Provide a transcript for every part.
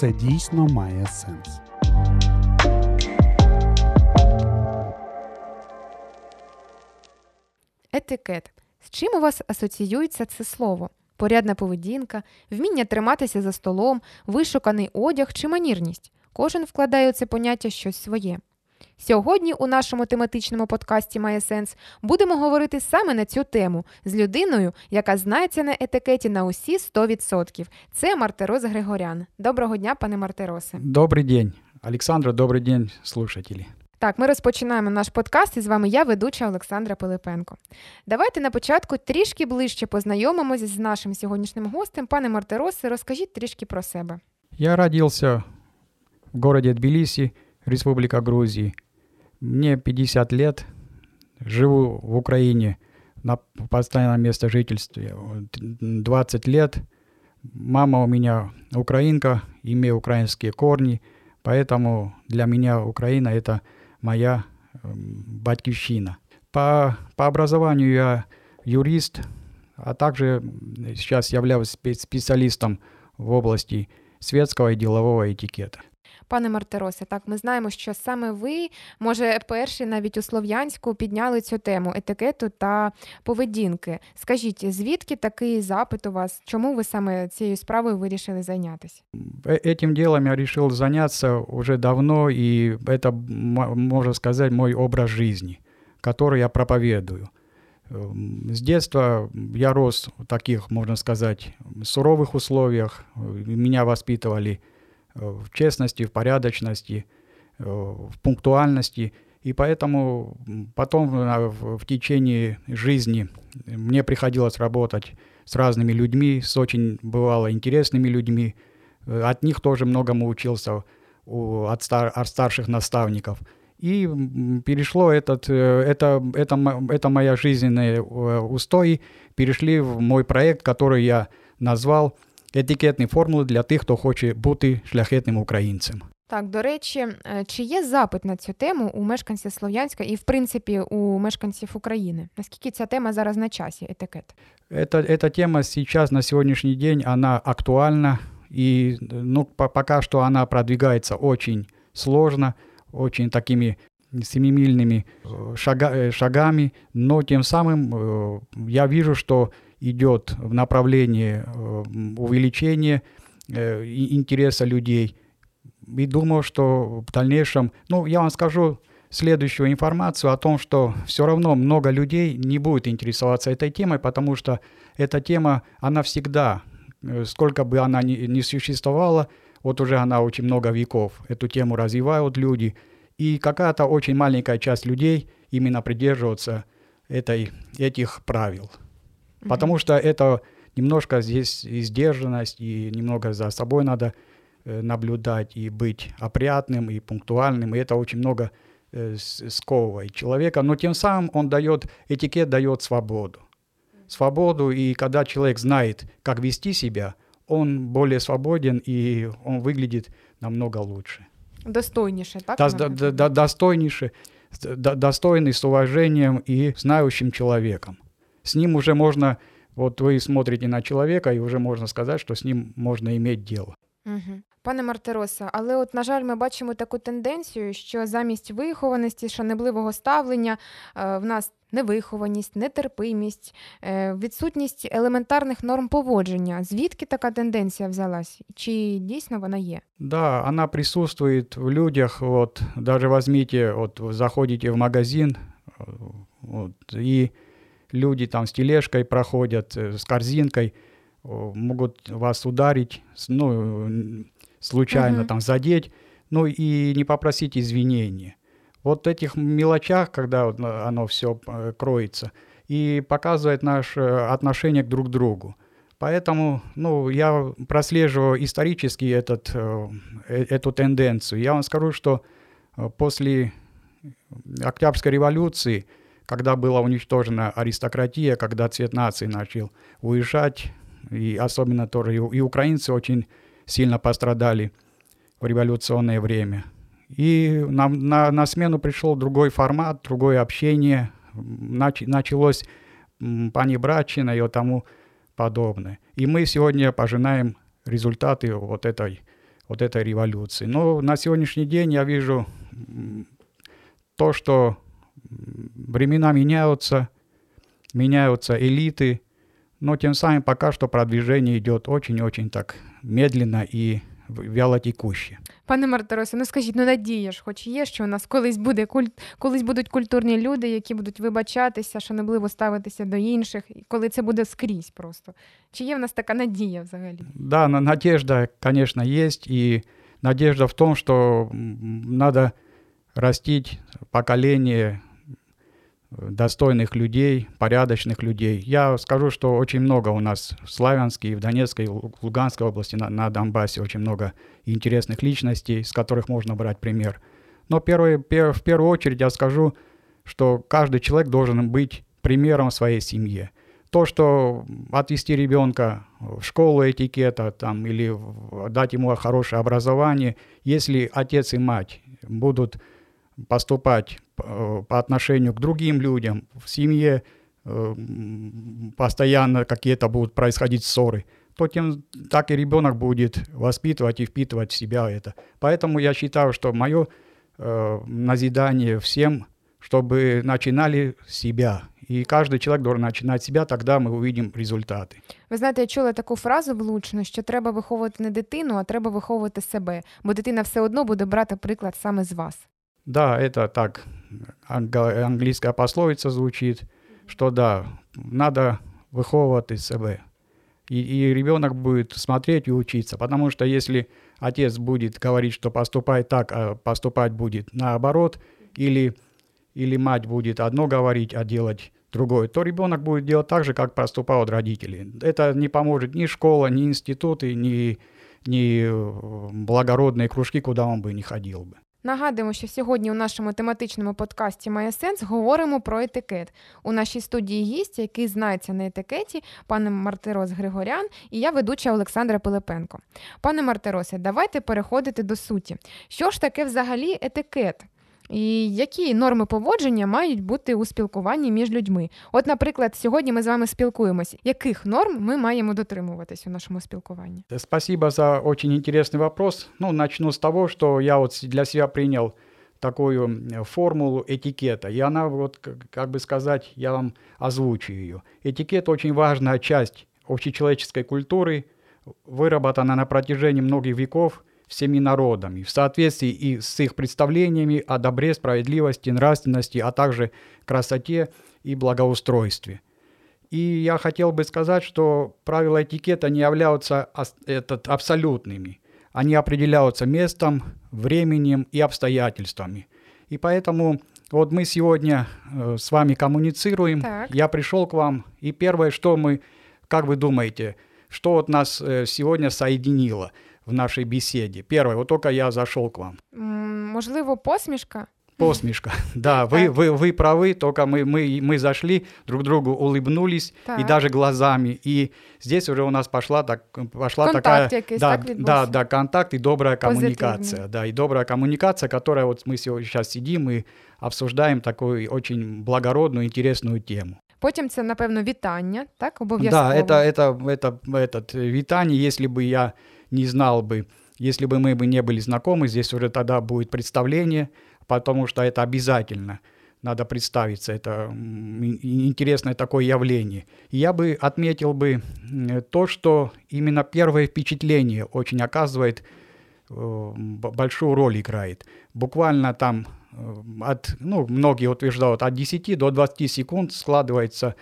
це дійсно має сенс. Етикет. З чим у вас асоціюється це слово? Порядна поведінка, вміння триматися за столом, вишуканий одяг чи манірність. Кожен вкладає у це поняття щось своє. Сьогодні у нашому тематичному подкасті Має сенс будемо говорити саме на цю тему з людиною, яка знається на етикеті на усі 100%. Це Мартерос Григорян. Доброго дня, пане Мартеросе. Добрый день, Александра, добрый день, слушатели. Так, ми розпочинаємо наш подкаст, і з вами я, ведуча Олександра Пилипенко. Давайте на початку трішки ближче познайомимося з нашим сьогоднішнім гостем. Пане Мартеросе, розкажіть трішки про себе. Я родился в городе Тбилиси, Республика Грузии. Мне 50 лет, живу в Украине на постоянном месте жительства 20 лет. Мама у меня украинка, имею украинские корни, поэтому для меня Украина это моя м, батькивщина. По, по образованию я юрист, а также сейчас являюсь спе- специалистом в области светского и делового этикета. Пане Мартеросе, так ми знаємо, що саме ви, може, перші навіть у Слов'янську підняли цю тему етикету та поведінки. Скажіть, звідки такий запит у вас? Чому ви саме цією справою вирішили зайнятися? Э- Этим делом я решил заняться уже давно, и это, м- можно сказать, мой образ жизни, который я проповедую. Эм, С детства я рос в таких, можно сказать, суровых условиях. Э, Меня воспитывали э, в честности, в порядочности, э, в пунктуальности. И поэтому потом в течение жизни мне приходилось работать с разными людьми, с очень, бывало, интересными людьми. От них тоже многому учился у- от, стар- от старших наставников. И перешло этот, э, это, это, это моя жизненные э, устои, перешли в мой проект, который я назвал «Етикетні формули для тих, хто хоче бути шляхетним українцем». Так, до речі, е, чи є запит на цю тему у мешканців Слов'янська і, в принципі, у мешканців України? Наскільки ця тема зараз на часі, етикет? Это, эта тема сейчас, на сегодняшний день, она актуальна, и ну, по- пока что она продвигается очень сложно, очень такими семимильными э, шага- э, шагами, но тем самым э, я вижу, что идет в направлении э, увеличения э, интереса людей. И думаю, что в дальнейшем, ну, я вам скажу следующую информацию о том, что все равно много людей не будет интересоваться этой темой, потому что эта тема, она всегда, э, сколько бы она ни, ни существовала, вот уже она очень много веков, эту тему развивают люди, и какая-то очень маленькая часть людей именно придерживаются этой, этих правил. Потому что это немножко здесь и сдержанность, и немного за собой надо э, наблюдать, и быть опрятным, и пунктуальным, и это очень много э, сковывает человека, но тем самым он дает, этикет дает свободу. Свободу, и когда человек знает, как вести себя, он более свободен, и он выглядит намного лучше. Достойніше, так? Вона до- до- достойнейше, до- достойный, с уважением и знающим человеком. С ним уже можно, вот вы смотрите на человека, и уже можно сказать, что с ним можно иметь дело. Угу. Пане Мартероса, але от, на жаль, ми бачимо таку тенденцію, що замість вихованості, шанобливого ставлення е, в нас невихованість, нетерпимість, е, відсутність елементарних норм поводження. Звідки така тенденція взялась? Чи дійсно вона є? Да, она присутствует в людях. Вот даже возьмите, вот вы заходите в магазин, э, вот, и люди там с тележкой проходят, э, с корзинкой, могут вас ударить, ну, случайно Мгм. там задеть, ну и не попросить извинения. Вот этих мелочах, когда э, оно все кроется, и показывает наше отношение к друг другу. Поэтому, ну, я прослеживаю исторически этот, э, э, эту тенденцию. Я вам скажу, что э, после Октябрьской революции, когда была уничтожена аристократия, когда цвет нации начал уезжать, и особенно тоже и, и украинцы очень сильно пострадали в революционное время. И на, на, на смену пришел другой формат, другое общение, нач- началось м, панибратчина и тому подобное. И мы сегодня пожинаем результаты вот этой вот этой революции. Но на сегодняшний день я вижу то, что времена меняются, меняются элиты, но тем самым пока что продвижение идет очень-очень так медленно и вялотекуще. Пане Мартиросе, ну скажіть, ну надія ж, хоч є, що у нас колись буде культ, колись будуть культурні люди, які будуть вибачатися, шанобливо ставитися до інших, коли це буде скрізь просто. Чи є в нас така надія взагалі? Да, надежда, конечно, есть, и надежда в том, что надо растить поколение достойных людей, порядочных людей. Я скажу, что очень много у нас в Славянске, в Донецкой, в Луганской области, на, на Донбассе очень много интересных личностей, с которых можно брать пример. Но первый, пер, в первую очередь я скажу, что каждый человек должен быть примером своей семье. То, что отвести ребенка в школу этикета там, или дать ему хорошее образование, если отец и мать будут поступать по отношению к другим людям, в семье э, постоянно какие-то будут происходить ссоры, то тем так и ребенок будет воспитывать и впитывать в себя это. Поэтому я считаю, что мое э, назидание всем, чтобы начинали с себя. І кожен чоловік должен починати себе, тоді ми увидим результати. Ви знаєте, я чула таку фразу влучну, що треба виховувати не дитину, а треба виховувати себе, бо дитина все одно буде брати приклад саме з вас. Да, это так, английская пословица звучит, что да, надо выховывать из себя. И, и ребенок будет смотреть и учиться, потому что если отец будет говорить, что поступай так, а поступать будет наоборот, или, или мать будет одно говорить, а делать другое, то ребенок будет делать так же, как поступают родители. Это не поможет ни школа, ни институты, ни, ни благородные кружки, куда он бы не ходил бы. Нагадуємо, що сьогодні у нашому тематичному подкасті Має сенс говоримо про етикет. У нашій студії гість, який знається на етикеті, пане Мартирос Григорян, і я ведуча Олександра Пилипенко. Пане Мартиросе, давайте переходити до суті. Що ж таке взагалі етикет? І які норми поводження мають бути у спілкуванні між людьми? От, наприклад, сьогодні ми з вами спілкуємося. Яких норм ми маємо дотримуватись у нашому спілкуванні? Спасибо за очень интересный вопрос. Ну, начну с того, что я вот для себя принял такую формулу этикета. И она, вот, как бы сказать, я вам озвучу ее. Этикет очень важная часть общечеловеческой культуры, выработана на протяжении многих веков – всеми народами, в соответствии и с их представлениями о добре, справедливости, нравственности, а также красоте и благоустройстве. И я хотел бы сказать, что правила этикета не являются этот, абсолютными. Они определяются местом, временем и обстоятельствами. И поэтому вот мы сегодня э, с вами коммуницируем. Так. Я пришел к вам, и первое, что мы, как вы думаете, что вот нас э, сегодня соединило – в нашей беседе. Первое, вот только я зашел к вам. Можливо, посмішка? Посмешка. Да, вы, вы, вы правы, только мы, мы, мы зашли, друг другу улыбнулись, так. и даже глазами. И здесь уже у нас пошла, так, пошла контакт такая... Да, так да, да, контакт и добрая коммуникация. Да, и добрая коммуникация, которая вот мы сейчас сидим и обсуждаем такую очень благородную, интересную тему. Потім це, напевно, вітання, так? Обов'язково. Да, это, это, это, этот, вітання, если бы я не знал бы, если бы мы бы не были знакомы, здесь уже тогда будет представление, потому что это обязательно. Надо представиться, это интересное такое явление. Я бы отметил бы то, что именно первое впечатление очень оказывает э, большую роль играет. Буквально там э, от, ну, многие утверждают, от 10 до 20 секунд складывается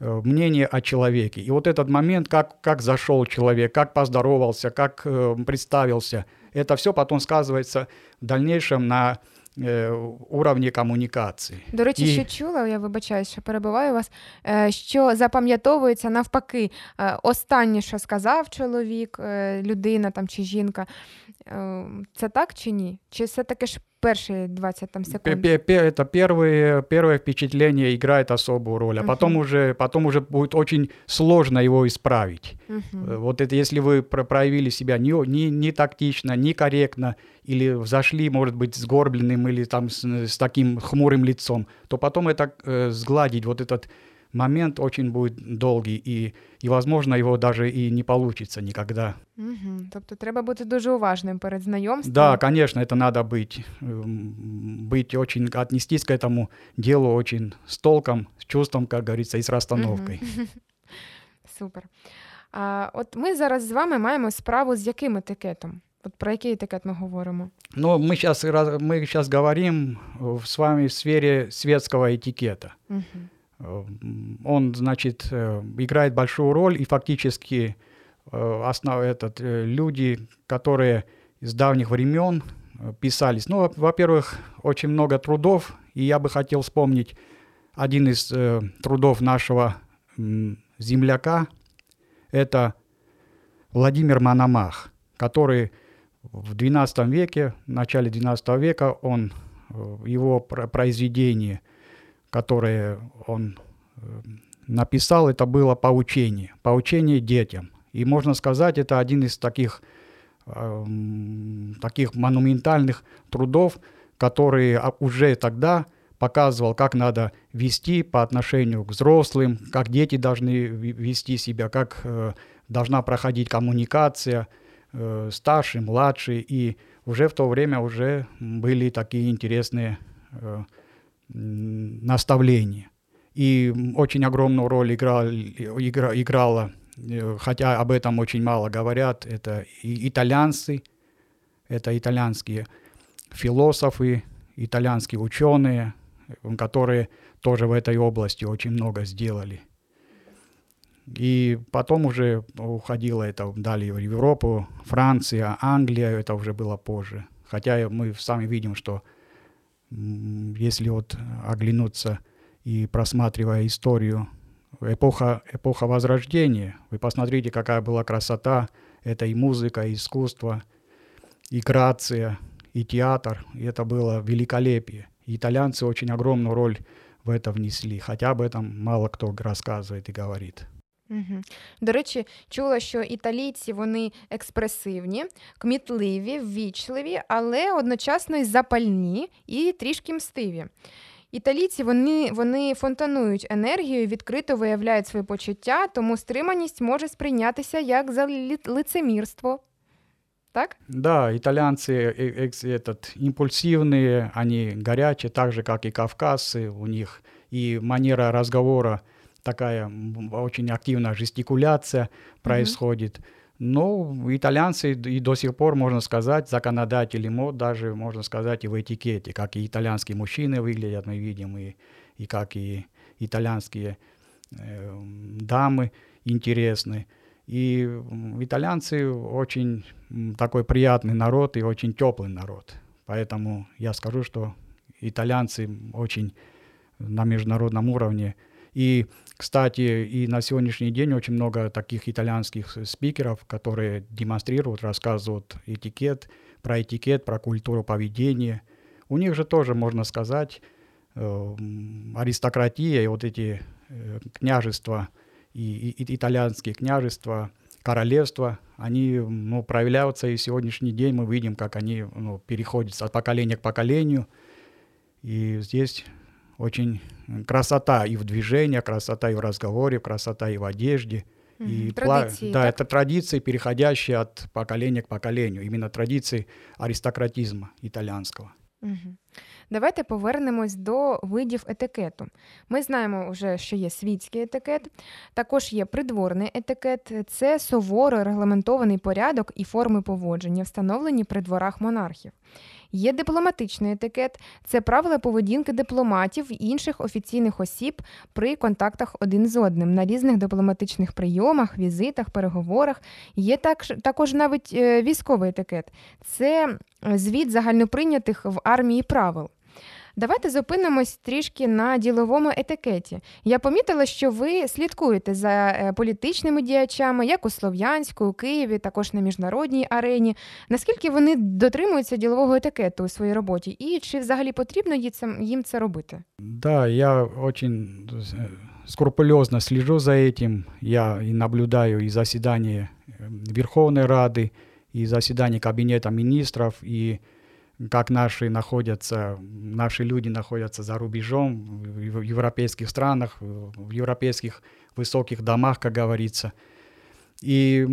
мнение о человеке. И вот этот момент, как, как зашел человек, как поздоровался, как э, представился, это все потом сказывается в дальнейшем на е, уровні комунікації. До речі, І... що чула, я вибачаю, що перебуваю вас, е, що запам'ятовується навпаки, е, останнє, що сказав чоловік, людина там чи жінка. Це так чи ні? Чи все таки ж первые 20 там, секунд. Это первые, первое впечатление играет особую роль, а uh-huh. потом, уже, потом уже будет очень сложно его исправить. Uh-huh. Вот это если вы проявили себя не, не, не тактично, не корректно, или взошли, может быть, сгорбленным или там с, с таким хмурым лицом, то потом это э, сгладить, вот этот момент очень будет долгий, и, и, возможно, его даже и не получится никогда. Угу. Тобто треба бути дуже уважним перед знайомством. Да, конечно, это надо быть, м, быть очень, отнестись к этому делу очень с толком, с чувством, как говорится, и с расстановкой. Мгм. Супер. А, от ми зараз з вами маємо справу з яким етикетом? От про який етикет ми говоримо? Но мы сейчас, мы сейчас говорим с вами в сфере светского этикета. Угу. Он, значит, э, играет большую роль, и фактически э, основа этот, э, люди, которые с давних времен э, писались. Ну, во- во-первых, очень много трудов, и я бы хотел вспомнить один из э, трудов нашего м, земляка. Это Владимир Мономах, который в XII веке, в начале XII века, он, э, его про- произведение, которое он э, написал, это было «Поучение», «Поучение детям». И можно сказать, это один из таких, эм, таких монументальных трудов, которые а, уже тогда показывал, как надо вести по отношению к взрослым, как дети должны вести себя, как э, должна проходить коммуникация, э, старший, младший. И уже в то время уже были такие интересные э, м, наставления. И очень огромную роль играл, игра, играла, э, хотя об этом очень мало говорят, это и итальянцы, это итальянские философы, итальянские ученые, которые тоже в этой области очень много сделали. И потом уже уходило это далее в Европу, Франция, Англия, это уже было позже. Хотя мы сами видим, что если вот оглянуться и просматривая историю, эпоха, эпоха Возрождения, вы посмотрите, какая была красота, это и музыка, и искусство, и грация, и театр, и это было великолепие. И итальянцы очень огромную роль в это внесли, хотя об этом мало кто рассказывает и говорит. Угу. До речі, чула, що італійці вони експресивні, кмітливі, ввічливі, але одночасно й запальні і трішки мстиві. Італійці вони, вони фонтанують енергію, відкрито виявляють свої почуття, тому стриманість може сприйнятися як за лі- лицемірство. Так? Да, итальянцы э, экс- этот, импульсивные, они горячие, так же, как и кавказцы. У них и манера разговора такая очень активная жестикуляция происходит. Но итальянцы и до сих пор, можно сказать, законодатели мод, даже, можно сказать, и в этикете, как и итальянские мужчины выглядят, мы видим, и, и как и итальянские э, дамы интересны. И итальянцы очень такой приятный народ и очень теплый народ. Поэтому я скажу, что итальянцы очень на международном уровне. И, кстати, и на сегодняшний день очень много таких итальянских спикеров, которые демонстрируют, рассказывают этикет, про этикет, про культуру поведения. У них же тоже, можно сказать, э, аристократия и вот эти э, княжества, и- и итальянские княжества, королевства, они ну, проявляются, и сегодняшний день мы видим, как они ну, переходят от поколения к поколению. И здесь очень красота и в движении, красота и в разговоре, красота и в одежде. И Мгм. пла- Традиції, да, так? это традиции, переходящие от поколения к поколению. Именно традиции аристократизма итальянского. Угу. Давайте повернемось до видів етикету. Ми знаємо вже, що є світський етикет, також є придворний етикет. Це суворо регламентований порядок і форми поводження, встановлені при дворах монархів. Є дипломатичний етикет, це правила поведінки дипломатів і інших офіційних осіб при контактах один з одним на різних дипломатичних прийомах, візитах, переговорах. Є також, також навіть е, військовий етикет. Це е, звіт загальноприйнятих в армії правил. Давайте зупинимось трішки на діловому етикеті. Я помітила, що ви слідкуєте за е, політичними діячами, як у Слов'янську, у Києві, також на міжнародній арені. Наскільки вони дотримуються ділового етикету у своїй роботі, і чи взагалі потрібно їй це- їм це робити? Да, я очень э, скрупулезно слежу за этим. Я и наблюдаю и заседания э, Верховной Рады, и заседания Кабинета министров, и Как наши находятся, наши люди находятся за рубежом, в европейских странах, в европейских высоких домах, как говорится. И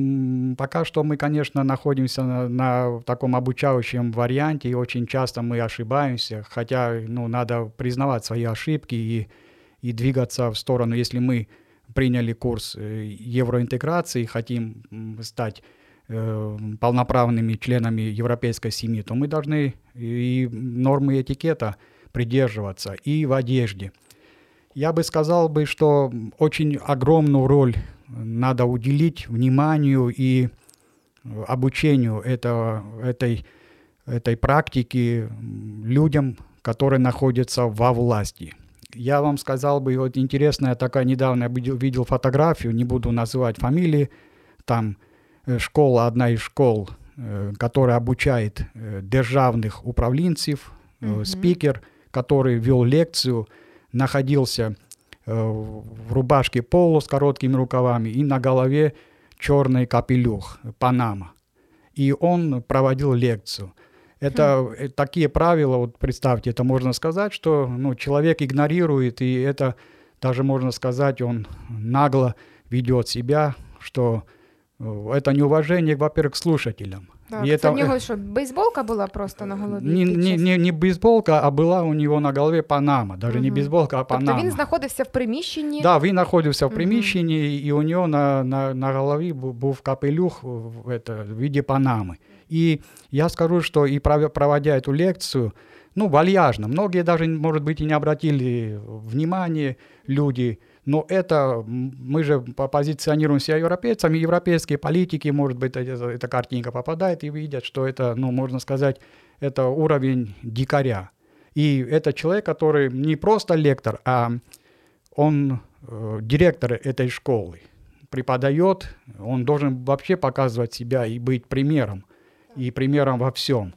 пока что мы, конечно, находимся на, на таком обучающем варианте, и очень часто мы ошибаемся, хотя ну, надо признавать свои ошибки и, и двигаться в сторону, если мы приняли курс э, евроинтеграции, хотим стать полноправными членами европейской семьи, то мы должны и нормы этикета придерживаться и в одежде. Я бы сказал бы, что очень огромную роль надо уделить вниманию и обучению этого, этой, этой практики людям, которые находятся во власти – я вам сказал бы, вот интересная такая, недавно видел, фотографию, не буду называть фамилии, там э, школа, одна из школ, э, которая обучает э, державных управленцев, mm-hmm. спикер, который вел лекцию, находился в рубашке поло с короткими рукавами и на голове черный капелюх, Панама. И он проводил лекцию. Это хм. такие правила, вот представьте, это можно сказать, что ну, человек игнорирует, и это даже можно сказать, он нагло ведет себя, что э, это неуважение, во-первых, к слушателям. Так, и это... у него что, бейсболка была просто на голові? Не, не, не, не бейсболка, а была у него на голове панама. Даже угу. не бейсболка, а панама. Тобто він знаходився в приміщенні? Да, він знаходився в приміщенні, угу. і у нього на, на, на голові був капелюх в, это, в виде панамы. И я скажу, что и проводя эту лекцию, ну, вальяжно, многие даже, может быть, и не обратили внимания люди, но это, мы же позиционируем себя европейцами, европейские политики, может быть, эта, эта картинка попадает и видят, что это, ну, можно сказать, это уровень дикаря. И это человек, который не просто лектор, а он э, директор этой школы, преподает, он должен вообще показывать себя и быть примером и примером во всем,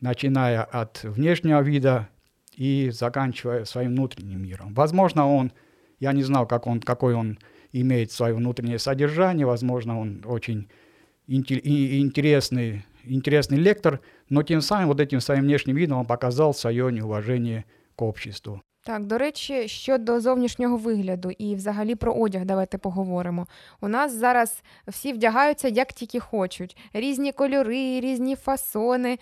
начиная от внешнего вида и заканчивая своим внутренним миром. Возможно, он, я не знал, как он, какой он имеет свое внутреннее содержание, возможно, он очень интересный, интересный лектор, но тем самым вот этим своим внешним видом он показал свое неуважение к обществу. Так, до речі, щодо зовнішнього вигляду і взагалі про одяг, давайте поговоримо. У нас зараз всі вдягаються як тільки хочуть. Різні кольори, різні фасони.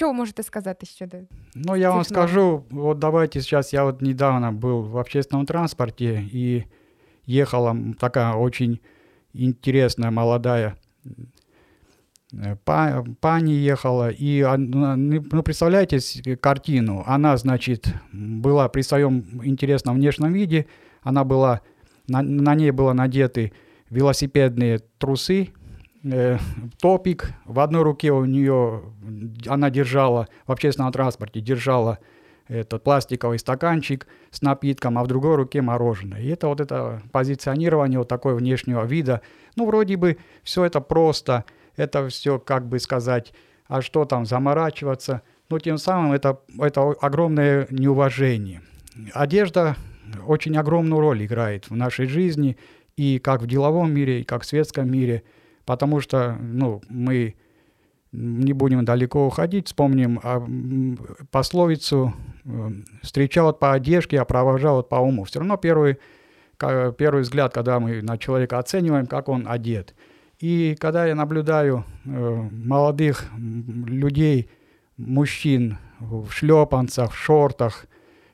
Ви можете сказати щодо? Ну, я вам скажу, вот давайте сейчас, я вот недавно был в общественном транспорте и ехала такая очень интересная молодая пани ехала, и, ну, ну, представляете картину, она, значит, была при своем интересном внешнем виде, она была, на, на ней было надеты велосипедные трусы, э, топик, в одной руке у нее, она держала, в общественном транспорте держала этот пластиковый стаканчик с напитком, а в другой руке мороженое. И это вот это позиционирование вот такой внешнего вида. Ну, вроде бы все это просто, это все, как бы сказать, а что там заморачиваться. Но тем самым это, это огромное неуважение. Одежда очень огромную роль играет в нашей жизни, и как в деловом мире, и как в светском мире, потому что ну, мы не будем далеко уходить, вспомним а, пословицу э, «встречают по одежке, а провожают по уму». Все равно первый, первый взгляд, когда мы на человека оцениваем, как он одет – и когда я наблюдаю э, молодых людей, мужчин в шлепанцах, в шортах,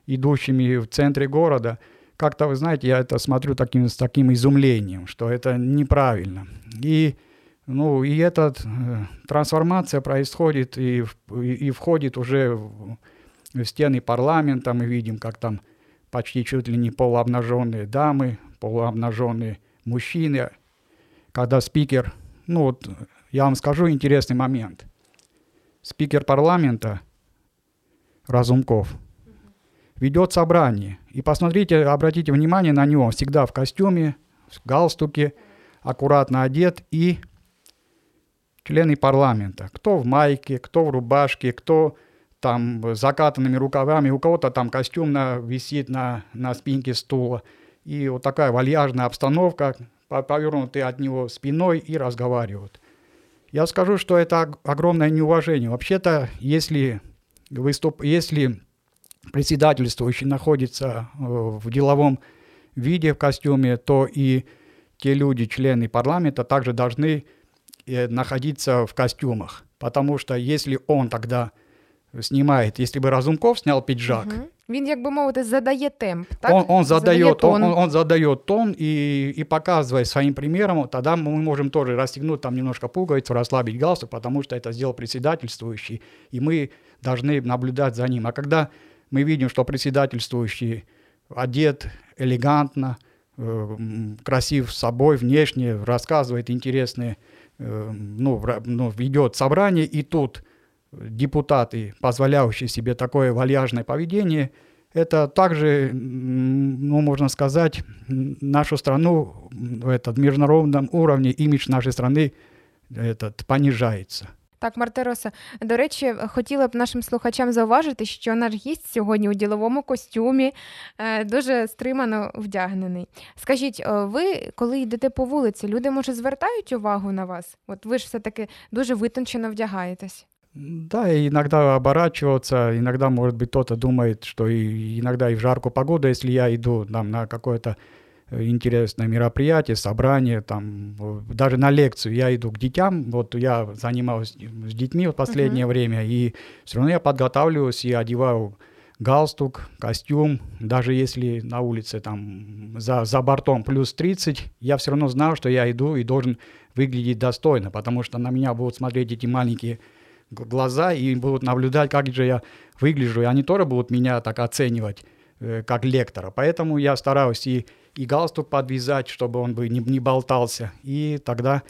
идущими в центре города, как-то, вы знаете, я это смотрю таким, с таким изумлением, что это неправильно. И, ну, и эта э, трансформация происходит и, и, и входит уже в, в стены парламента. Мы видим, как там почти чуть ли не полуобнаженные дамы, полуобнаженные мужчины, когда спикер, ну вот я вам скажу интересный момент. Спикер парламента Разумков ведет собрание. И посмотрите, обратите внимание на него. Всегда в костюме, в галстуке, аккуратно одет и члены парламента. Кто в майке, кто в рубашке, кто там закатанными рукавами, у кого-то там костюм на, висит на, на спинке стула. И вот такая вальяжная обстановка, повернуты от него спиной и разговаривают. Я скажу, что это огромное неуважение. Вообще-то, если выступ... если председательствующий находится э, в деловом виде в костюме, то и те люди, члены парламента, также должны э, находиться в костюмах. Потому что если он тогда снимает, если бы Разумков снял пиджак, Мгм. Він, як би мовити, задає темп. Так? он, он задает, тон. он, он, задает тон и, и показывает своим примером, тогда мы можем тоже расстегнуть там немножко пуговицу, расслабить галстук, потому что это сделал председательствующий, и мы должны наблюдать за ним. А когда мы видим, что председательствующий одет элегантно, э, м, красив собой внешне, рассказывает интересные, э, ну, ну, ведет собрание, и тут депутаты, позволяющие себе такое вальяжное поведение, это также, м, ну, можно сказать, м, нашу страну м, в этот международном уровне, имидж нашей страны этот, понижается. Так, Мартероса, до речі, хотіла б нашим слухачам зауважити, що наш гість сьогодні у діловому костюмі е, дуже стримано вдягнений. Скажіть, е, ви, коли йдете по вулиці, люди може звертають увагу на вас? От ви ж все-таки дуже витончено вдягаєтесь. Да, и иногда оборачиваться, иногда, может быть, кто-то думает, что и, иногда и в жаркую погоду, если я иду там, на какое-то э, интересное мероприятие, собрание, там, э, даже на лекцию я иду к детям, вот я занимаюсь с детьми в последнее время, и все равно я подготавливаюсь и одеваю галстук, костюм, даже если на улице там за, за бортом плюс 30, я все равно знаю, что я иду и должен выглядеть достойно, потому что на меня будут смотреть эти маленькие глаза и будут наблюдать, как же я выгляжу, и они тоже будут меня так оценивать, э, как лектора. Поэтому я стараюсь и, и галстук подвязать, чтобы он бы не, не болтался, и тогда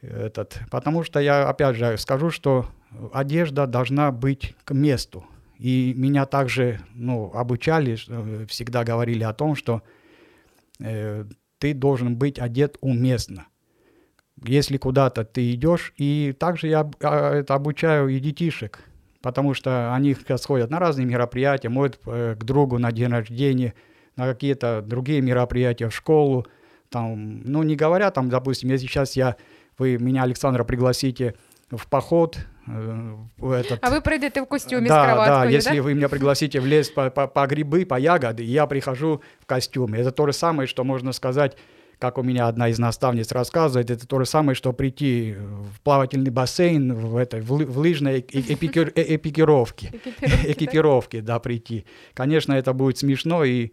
этот, потому что я опять же скажу, что одежда должна быть к месту. И меня также ну, обучали, э, всегда говорили о том, что э, ты должен быть одет уместно. Если куда-то ты идешь, и также я а, это обучаю и детишек, потому что они сходят на разные мероприятия, могут э, к другу на день рождения, на какие-то другие мероприятия в школу, там, ну, не говоря, там, допустим, если сейчас я, вы меня, Александра, пригласите в поход, э, этот, А ви прийдете в костюмі з да, кроваткою, да, если вы меня пригласите в лес по, по- по грибы, по ягоды, я прихожу в костюме. Это то же самое, что можно сказать, как у меня одна из наставниц рассказывает, это то же самое, что прийти в плавательный бассейн, в, этой, в, лы- в лыжной э- эпикир- э- экипировке. Екіпіровки, так? Экипировке, да, прийти. Конечно, это будет смешно и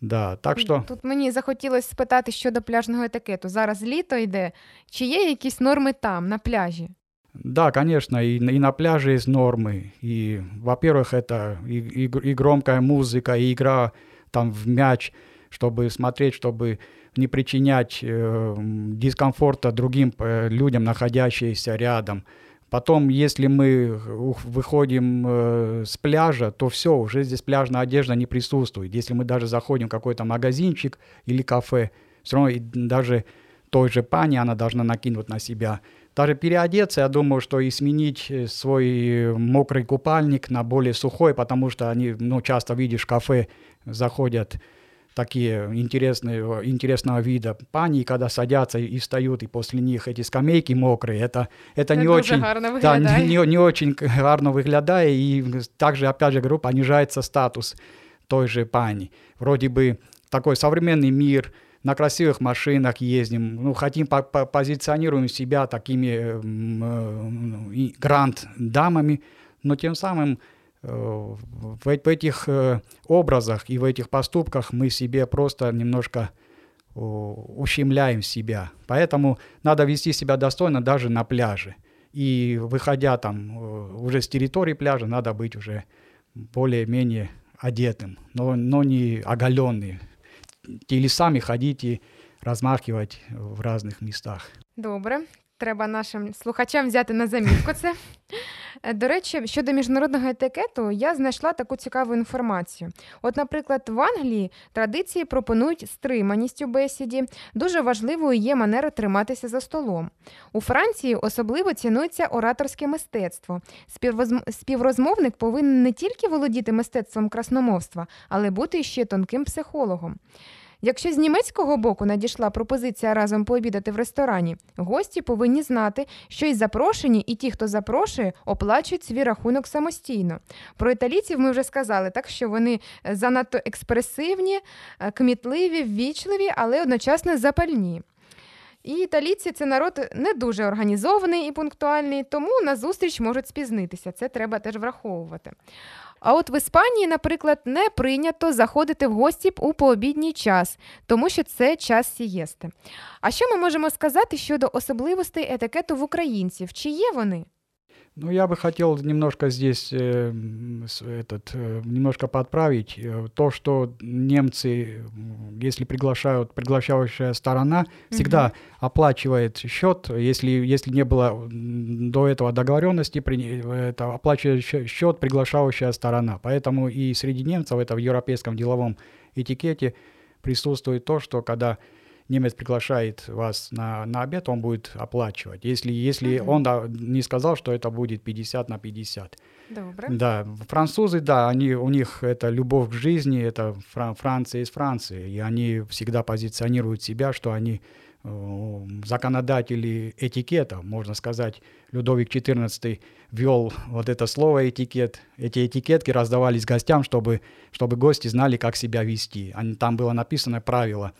да, так что... Тут мені захотілося спитати щодо пляжного етикету. Зараз літо йде. Чи є якісь норми там, на пляжі? Да, конечно, и, на- и на пляже есть нормы. И, во-первых, это и, и- и громкая музыка, и игра там в мяч, чтобы смотреть, чтобы не причинять э, дискомфорта другим э, людям, находящимся рядом. Потом, если мы выходим э, с пляжа, то все, уже здесь пляжная одежда не присутствует. Если мы даже заходим в какой-то магазинчик или кафе, все равно даже той же пани она должна накинуть на себя. Даже переодеться, я думаю, что и сменить э, свой э, мокрый купальник на более сухой, потому что они, ну, часто видишь, в кафе заходят такие интересные, интересного вида пани, когда садятся и встают, и после них эти скамейки мокрые, это, это не дуже очень... гарно Да, не, не, не очень гарно выглядая, и также, опять же говорю, понижается статус той же пани. Вроде бы такой современный мир, на красивых машинах ездим, ну, хотим, по- по- позиционируем себя такими м, э, ну, и гранд-дамами, но тем самым в, этих э, образах и в этих поступках мы себе просто немножко ущемляем себя. Поэтому надо вести себя достойно даже на пляже. И выходя там э, уже с территории пляжа, надо быть уже более-менее одетым, но, но не оголенный. Или сами ходить и размахивать в разных местах. Добре. Треба нашим слухачам взяти на замітку це. Е, До речі, щодо міжнародного етикету, я знайшла таку цікаву інформацію. От, наприклад, в Англії традиції пропонують стриманість у бесіді. Дуже важливою є манера триматися за столом. У Франції особливо цінується ораторське мистецтво. Співрозм- Співрозмовник повинен не тільки володіти мистецтвом красномовства, але бути ще тонким психологом. Якщо з німецького боку надійшла пропозиція разом пообідати в ресторані, гості повинні знати, що і запрошені, і ті, хто запрошує, оплачують свій рахунок самостійно. Про італійців ми вже сказали, так що вони е, занадто експресивні, е, кмітливі, ввічливі, але одночасно запальні. І італійці це народ не дуже організований і пунктуальний, тому на зустріч можуть спізнитися. Це треба теж враховувати. А от в Іспанії, наприклад, не прийнято заходити в гості у пообідній час, тому що це час сієсти. А що ми можемо сказати щодо особливостей етикету в українців? Чи є вони? Ну, я бы хотел немножко здесь э, этот, э, немножко подправить э, то, что немцы, если приглашают, приглашающая сторона, всегда оплачивает счет, если, если не было до этого договоренности, при- это оплачивает счет приглашающая сторона. Поэтому и среди немцев это в европейском деловом этикете присутствует то, что когда немец приглашает вас на, на обед, он будет оплачивать. Если, если Мгм. он да, не сказал, что это будет 50 на 50. Добре. Да, французы, да, они, у них это любовь к жизни, это Фран- Франция из Франции, и они всегда позиционируют себя, что они э, законодатели этикета, можно сказать. Людовик XIV ввел вот это слово этикет. Эти этикетки раздавались гостям, чтобы, чтобы гости знали, как себя вести. Они, там было написано правило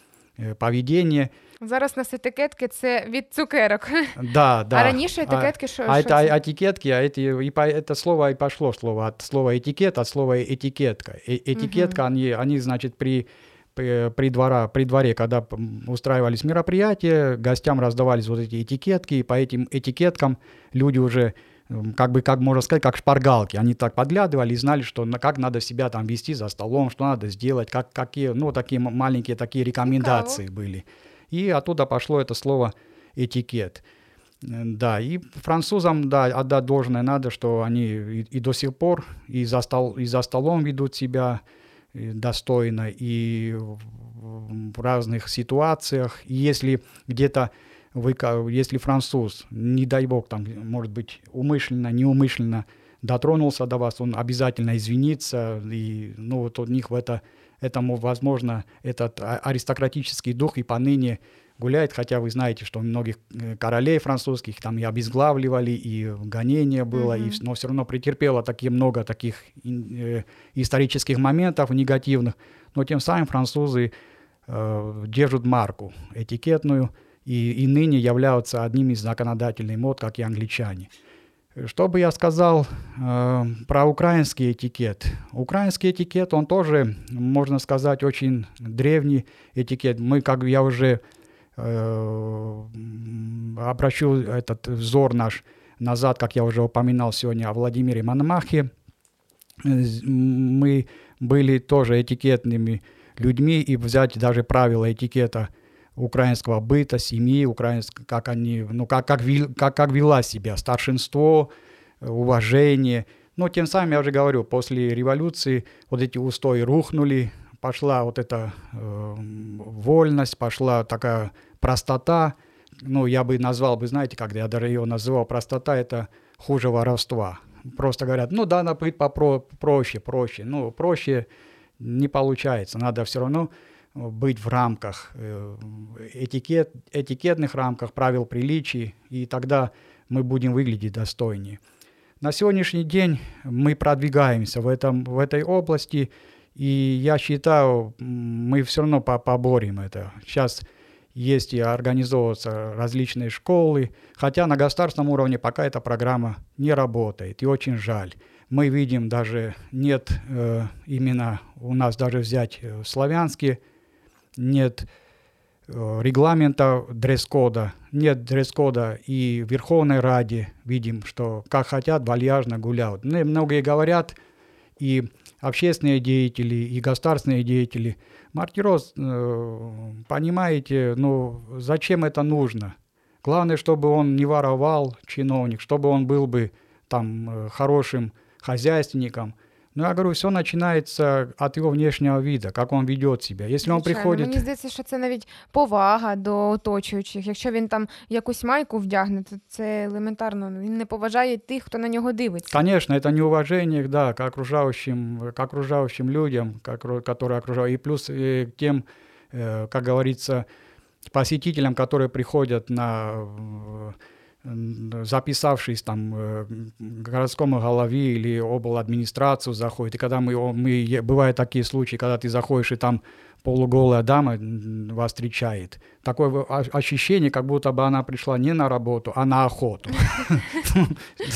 поведения. Зараз у нас етикетки це від цукерок. Да, да. А раніше етикетки що? А що это це? этикетки, а эти, и по- это слово и пошло слово от слова этикет, от слова этикетка. Э- этикетка, они, они, значит, при, при, двора, при дворе, когда устраивались мероприятия, гостям раздавались вот эти этикетки, и по этим этикеткам люди уже как бы, как можно сказать, как шпаргалки. Они так подглядывали и знали, что на- как надо себя там вести за столом, что надо сделать, как, какие, ну, такие маленькие такие рекомендации были. И оттуда пошло это слово этикет. Да, и французам, да, отдать должное надо, что они и, и до сих пор и за, стол, и за столом ведут себя э, достойно, и в, в разных ситуациях. И если где-то вы, если француз, не дай бог, там, может быть, умышленно, неумышленно дотронулся до вас, он обязательно извинится, и, ну, вот у них в это, этому, возможно, этот а- аристократический дух и поныне гуляет, хотя вы знаете, что многих э, королей французских там и обезглавливали, и гонение было, и, Мгм. вс- но все равно претерпело такие много таких э, исторических моментов негативных, но тем самым французы э, держат марку этикетную и, и ныне являются одним из законодательных мод, как и англичане. Что бы я сказал э, про украинский этикет? Украинский этикет, он тоже, можно сказать, очень древний этикет. Мы, как я уже э, обращу этот взор наш назад, как я уже упоминал сегодня о Владимире Мономахе, мы были тоже этикетными людьми, и взять даже правила этикета украинского быта, семьи, украинск, как они, ну, как, как, вел- как, как вела себя старшинство, э, уважение. Но тем самым, я уже говорю, после революции вот эти устои рухнули, пошла вот эта э, вольность, пошла такая простота. Ну, я бы назвал бы, знаете, когда я даже ее называл простота, это хуже воровства. Просто говорят, ну да, быть попро- проще, проще. Ну, проще не получается. Надо все равно быть в рамках, э, этикет, этикетных рамках, правил приличий, и тогда мы будем выглядеть достойнее. На сегодняшний день мы продвигаемся в, этом, в этой области, и я считаю, мы все равно по- поборем это. Сейчас есть и организовываются различные школы, хотя на государственном уровне пока эта программа не работает, и очень жаль. Мы видим даже нет э, именно у нас даже взять э, славянские нет э, регламента дресс-кода, нет дресс-кода и в Верховной Раде видим, что как хотят, вальяжно гуляют. Ну, Многие говорят, и общественные деятели, и государственные деятели, Мартирос, э, понимаете, ну зачем это нужно? Главное, чтобы он не воровал, чиновник, чтобы он был бы там э, хорошим хозяйственником. Но я говорю, все начинается от его внешнего вида, как он ведет себя. Если он Звичайно, приходит... Мені здається, що це навіть повага до оточуючих. Якщо він там якусь майку вдягне, то це елементарно. Він не поважає тих, хто на нього дивиться. Конечно, это неуважение, да, к окружающим, к окружающим людям, к окру- которые окружают, и плюс э, к тем э, как говорится, посетителям, которые приходят на записавшись там э, городскому голове или обл. администрацию заходит, и когда мы, мы, бывают такие случаи, когда ты заходишь, и там полуголая дама вас встречает. Такое ощущение, как будто бы она пришла не на работу, а на охоту.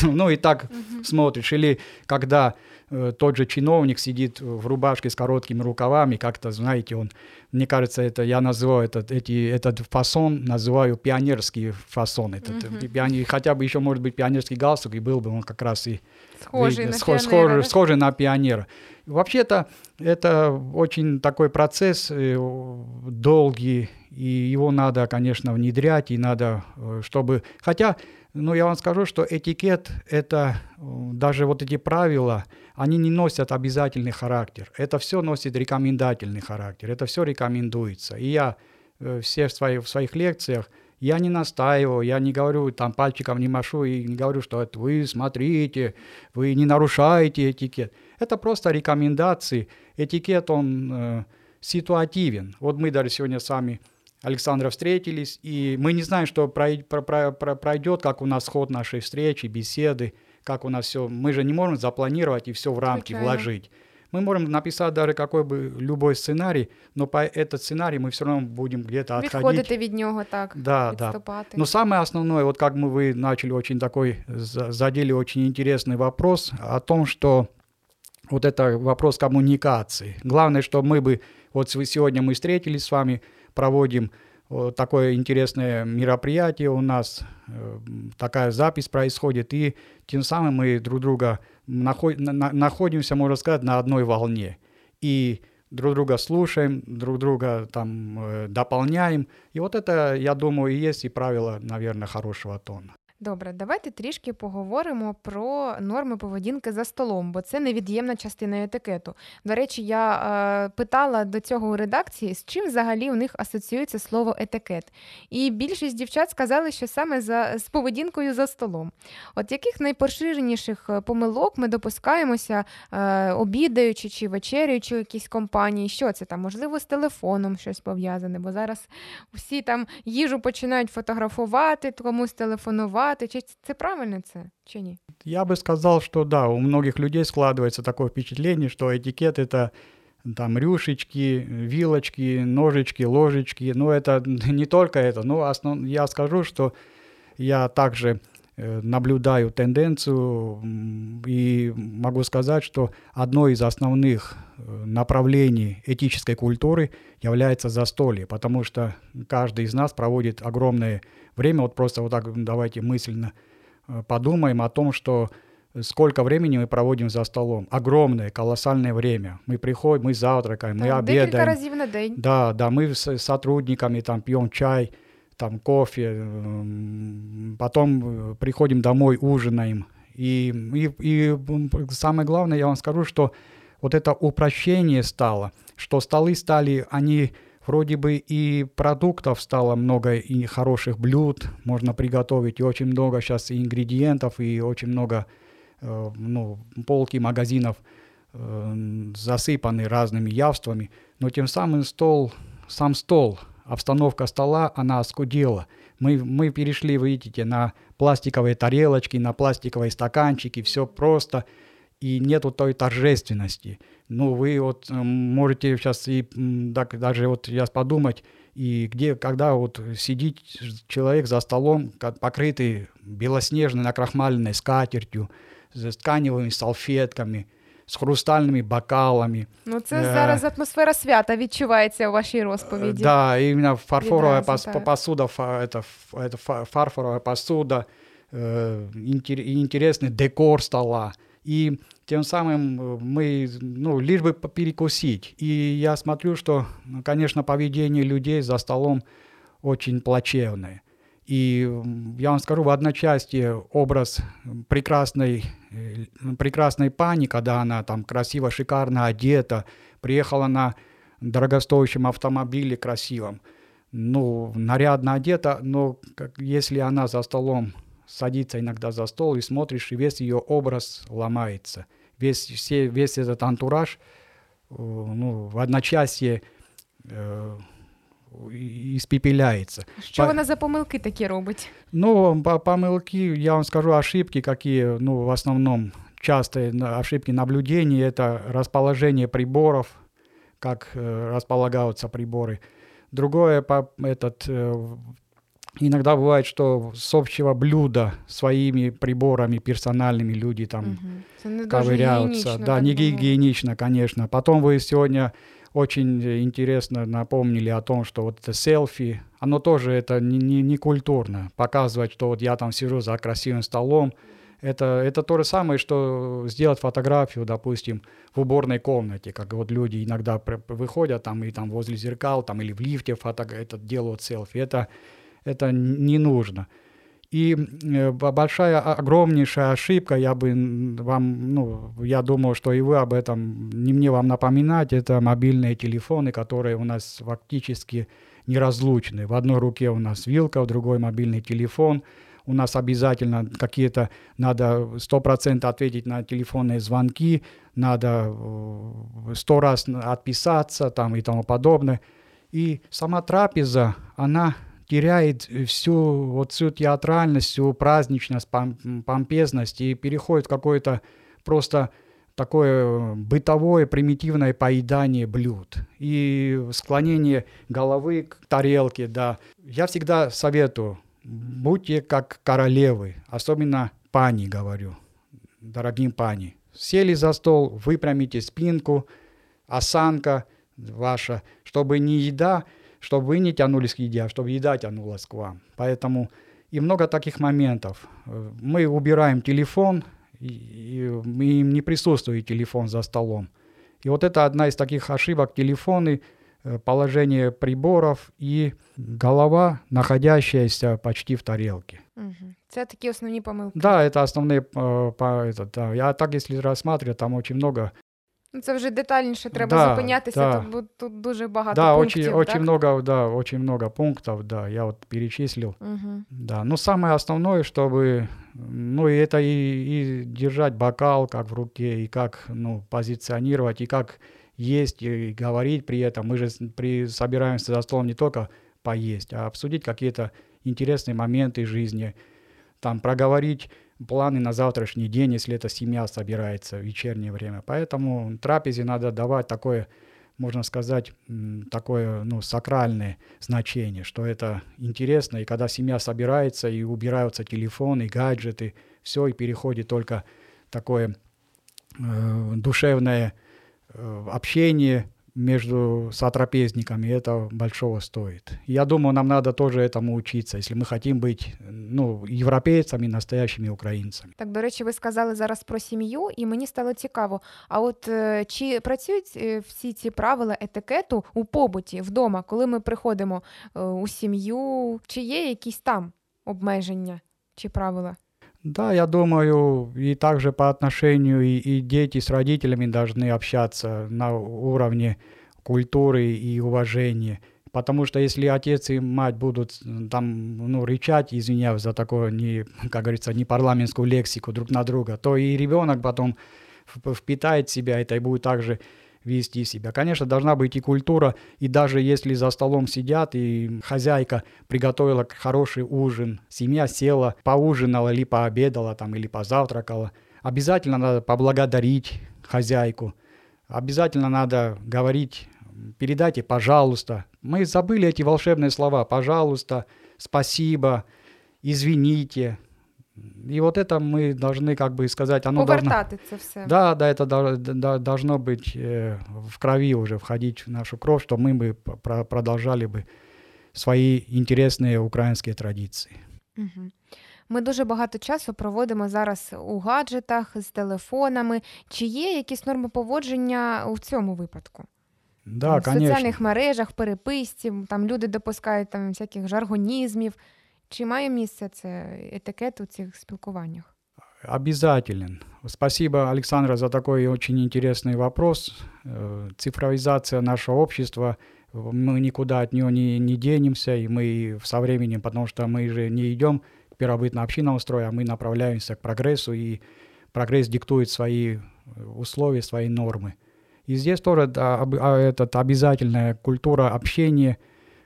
Ну и так смотришь. Или когда Э, тот же чиновник сидит в рубашке с короткими рукавами, как-то, знаете, он, мне кажется, это я называю этот, эти, этот фасон, называю пионерский фасон. Этот, uh-huh. пионер, хотя бы еще, может быть, пионерский галстук, и был бы он как раз и схожий, и, на, схож, пионера, схожий, да? схожий на пионера. Вообще-то это очень такой процесс э, долгий, и его надо, конечно, внедрять, и надо, э, чтобы... Хотя, ну, я вам скажу, что этикет — это даже вот эти правила — они не носят обязательный характер. Это все носит рекомендательный характер. Это все рекомендуется. И я э, все в, своих, в своих лекциях, я не настаиваю, я не говорю, там пальчиком не машу и не говорю, что это вы смотрите, вы не нарушаете этикет. Это просто рекомендации. Этикет, он э, ситуативен. Вот мы даже сегодня с вами, Александра, встретились, и мы не знаем, что пройдет, как у нас ход нашей встречи, беседы как у нас все, мы же не можем запланировать и все в рамки Случайно. вложить. Мы можем написать даже какой бы любой сценарий, но по этот сценарий мы все равно будем где-то отходить. Відходити від нього так. Да, да. Но самое основное, вот как мы вы начали очень такой, задели очень интересный вопрос о том, что вот это вопрос коммуникации. Главное, что мы бы, вот сегодня мы встретились с вами, проводим вот такое интересное мероприятие у нас, э, такая запись происходит, и тем самым мы друг друга наход, на, находимся, можно сказать, на одной волне. И друг друга слушаем, друг друга там э, дополняем. И вот это, я думаю, и есть и правило, наверное, хорошего тона. Добре, давайте трішки поговоримо про норми поведінки за столом, бо це невід'ємна частина етикету. До речі, я е, питала до цього у редакції, з чим взагалі у них асоціюється слово етикет. І більшість дівчат сказали, що саме за з поведінкою за столом. От яких найпоширеніших е, помилок ми допускаємося, е, обідаючи чи вечерюючи у якійсь компанії? Що це там? Можливо, з телефоном щось пов'язане, бо зараз всі там їжу починають фотографувати, комусь телефонувати. Витрачати. Чи це правильно це, чи ні? Я бы сказал, что да, у многих людей складывается такое впечатление, что этикет это там рюшечки, вилочки, ножички, ложечки. Но это не только это. Но основ... я скажу, что я также э, наблюдаю тенденцию и могу сказать, что одно из основных э, направлений этической культуры является застолье, потому что каждый из нас проводит огромное время, вот просто вот так давайте мысленно э, подумаем о том, что сколько времени мы проводим за столом. Огромное, колоссальное время. Мы приходим, мы завтракаем, мы обедаем. разів на день. Да, да, мы с сотрудниками там пьем чай, там кофе, потом э, приходим домой, ужинаем. И, и, и самое главное, я вам скажу, что вот это упрощение стало, что столы стали, они Вроде бы и продуктов стало много, и хороших блюд можно приготовить, и очень много сейчас и ингредиентов, и очень много э, ну, полки магазинов э, засыпаны разными явствами, но тем самым стол, сам стол, обстановка стола, она оскудела. Мы, мы перешли, видите, на пластиковые тарелочки, на пластиковые стаканчики, все просто, и нету той торжественности – ну, вы вот можете сейчас и так, даже вот я подумать, и где, когда вот сидит человек за столом, покрытый белоснежной накрахмаленной скатертью, с тканевыми салфетками, з хрустальними бокалами. Ну, це э, зараз атмосфера свята відчувається у вашій розповіді. Да, именно фарфоровая пос, посуда, это, это фарфоровая посуда, э, интересный декор стола. И тем самым э, мы, ну, лишь бы перекусить. И я смотрю, что, конечно, поведение людей за столом очень плачевное. И я вам скажу, в одночасье образ прекрасной, э, прекрасной пани, когда она там красиво, шикарно одета, приехала на дорогостоящем автомобиле красивом, ну, нарядно одета, но если она за столом садится иногда за стол и смотришь, и весь ее образ ломается. Весь, все, весь этот антураж, э, ну, в одночасье э, испепеляется. Що Па- вона за помилки такі робить? Ну, по помылки, я вам скажу, ошибки какие, ну, в основном частые ошибки наблюдения, это расположение приборов, как э, располагаются приборы. Другое, по- этот, э, иногда бывает, что с общего блюда своими приборами персональными люди там Мгм. Це не дуже ковыряются. гігієнічно, Да, так не би мовити. гигиенично, конечно. Потом вы сегодня очень э, интересно напомнили о том, что вот это селфи, оно тоже это не, не, не культурно. Показывать, что вот я там сижу за красивым столом, это, это то же самое, что сделать фотографию, допустим, в уборной комнате, как вот люди иногда пр- выходят там и там возле зеркал, там или в лифте фото, это делают селфи. Это, это не нужно. И э, большая, огромнейшая ошибка, я бы вам, ну, я думаю, что и вы об этом, не мне вам напоминать, это мобильные телефоны, которые у нас фактически неразлучны. В одной руке у нас вилка, в другой мобильный телефон. У нас обязательно какие-то, надо сто процентов ответить на телефонные звонки, надо э, сто раз отписаться там и тому подобное. И сама трапеза, она теряет всю вот всю театральность, всю праздничность, пом- помпезность и переходит в какое-то просто такое бытовое, примитивное поедание блюд и склонение головы к тарелке, да. Я всегда советую, будьте как королевы, особенно пани, говорю, дорогим пани. Сели за стол, выпрямите спинку, осанка ваша, чтобы не еда, чтобы вы не тянулись к еде, а чтобы еда тянулась к вам. Поэтому и много таких моментов. Э, Мы убираем телефон, и, и им не присутствует телефон за столом. И вот это одна из таких ошибок. Телефоны, э, положение приборов и голова, находящаяся почти в тарелке. Мгм. Це такі основні помилки. Да, это основные, э, по, это, да. Я так, если рассматривать, там очень много Це вже детальніше треба Да, зупинятися, да. тут, тут дуже багато да, пунктів. очень, так? очень много, да, очень много пунктов, да, я вот перечислил. Мгм. Да, ну самое основное, чтобы, ну это и, и держать бокал как в руке, и как, ну, позиционировать, и как есть, и говорить при этом. Мы же при, собираемся за столом не только поесть, а обсудить какие-то интересные моменты жизни, там проговорить планы на завтрашний день, если эта семья собирается в вечернее время. Поэтому трапезе надо давать такое, можно сказать, такое ну, сакральное значение, что это интересно, и когда семья собирается, и убираются телефоны, гаджеты, все, и переходит только такое э, душевное э, общение между сотрапезниками, это большого стоит. Я думаю, нам надо тоже этому учиться, если мы хотим быть ну, европейцами, настоящими украинцами. Так, до речі, ви сказали зараз про сім'ю, і мені стало цікаво. А от е, чи працюють е, всі ці правила етикету у побуті вдома, коли ми приходимо е, у сім'ю? Чи є якісь там обмеження чи правила? Да, я думаю, и также по отношению и, и дети с родителями должны общаться на уровне культуры и уважения. Потому что если отец и мать будут там, ну, рычать, извиняюсь за такое, не, как говорится, не парламентскую лексику друг на друга, то и ребенок потом впитает себя это и будет также вести себя. Конечно, должна быть и культура, и даже если за столом сидят, и хозяйка приготовила хороший ужин, семья села, поужинала или пообедала там, или позавтракала, обязательно надо поблагодарить хозяйку, обязательно надо говорить, передайте «пожалуйста». Мы забыли эти волшебные слова «пожалуйста», «спасибо», «извините». И вот это мы должны как бы сказать, оно должно... Повертати це все. Да, да, это дол- д- да, должно быть э, в крови уже входить в нашу кровь, чтобы мы бы п- про- продолжали бы свои интересные украинские традиции. Мгм. Ми дуже багато часу проводимо зараз у гаджетах з телефонами. Чи є якісь норми поводження у цьому випадку? Да, в конечно. соціальних мережах, в переписці, там люди допускають там всяких жаргонізмів. Чи має місце це етикет у цих спілкуваннях? Обязателен. Спасибо, Александра, за такой очень интересный вопрос. Э, Цифровизация нашего общества, в- мы никуда от нее не, не денемся, и мы со временем, потому что мы же не идем к первобытно-общинному строю, а мы направляемся к прогрессу, и прогресс диктует свои э, условия, свои нормы. И здесь тоже да, об- а, этот, обязательная культура общения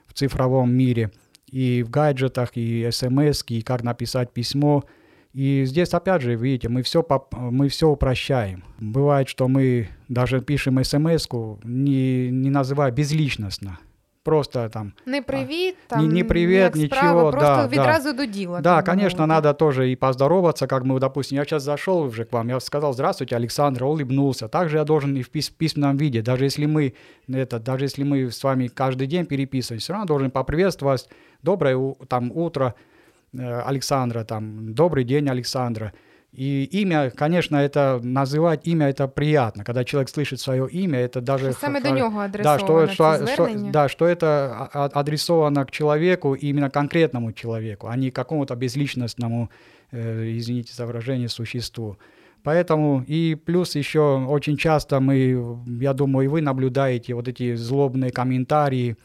в цифровом мире, и в гаджетах, и смс, и как написать письмо. И здесь, опять же, видите, мы все, мы все упрощаем. Бывает, что мы даже пишем смс не, не называя безличностно просто там... Не привіт, там, не, не привет, як ничего, справа, просто да, відразу до діла. Да, так конечно, мовити. надо тоже и поздороваться, как мы, допустим, я сейчас зашел уже к вам, я сказал, здравствуйте, Александр, улыбнулся. Также я должен и в пис- письменном виде, даже если мы, это, даже если мы с вами каждый день переписываемся, все равно должен поприветствовать, доброе у- там утро, э, Александра, там, добрый день, Александра. И имя, конечно, это называть имя это приятно. Когда человек слышит свое имя, это даже... Саме до нього да, что, что, что- да, что это а- а- адресовано к человеку, именно конкретному человеку, а не какому-то безличностному, э, извините за выражение, существу. Поэтому и плюс еще очень часто мы, я думаю, и вы наблюдаете вот эти злобные комментарии,